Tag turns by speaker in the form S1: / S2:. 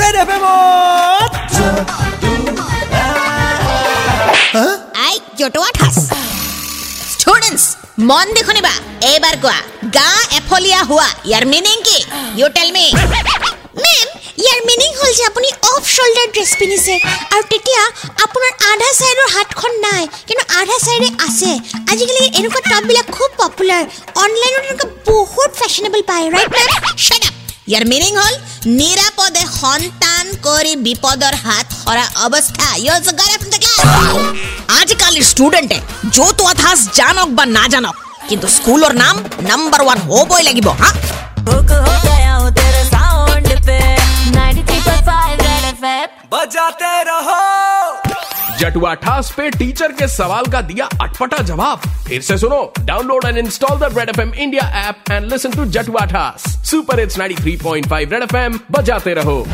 S1: Red F
S2: I জটোৱা ঠাচ students মন দি শুনিবা এইবাৰ কোৱা গা এফলীয়া হোৱা ইয়াৰ মিনিং কি? You tell me ma'am year meaning হ'ল যে আপুনি অফ শ্বল্ডাৰ ড্ৰেছ পিন্ধিছে আৰু তেতিয়া আপোনাৰ আধা চাইডৰ হাতখন নাই কিন্তু আধা চাইডে আছে। আজিকালি এনেকুৱা টপবিলাক খুব পপুলাৰ অনলাইনত এনেকুৱা বহুত ফেশ্বনেবল পায় ৰাইট ইয়াৰ মিনিং হ'ল নিৰাপদে সন্তান কৰি বিপদৰ হাত সৰা অৱস্থা you also got up the class
S3: আজিকালিৰ ষ্টুডেণ্টে য'ত আঠাচ জানক বা নাজানক কিন্তু স্কুলৰ নাম নাম্বাৰ ওৱান হ'বই লাগিব হা
S4: हुक हो गया हूँ तेरे साउंड पे 93.5 रेड एफएम
S1: बजाते रहो
S5: जटुआ ठास पे टीचर के सवाल का दिया अटपटा जवाब। फिर से सुनो download and install the Red F M India app and listen to जटुआ ठास super it's 93.5 Red F M बजाते रहो।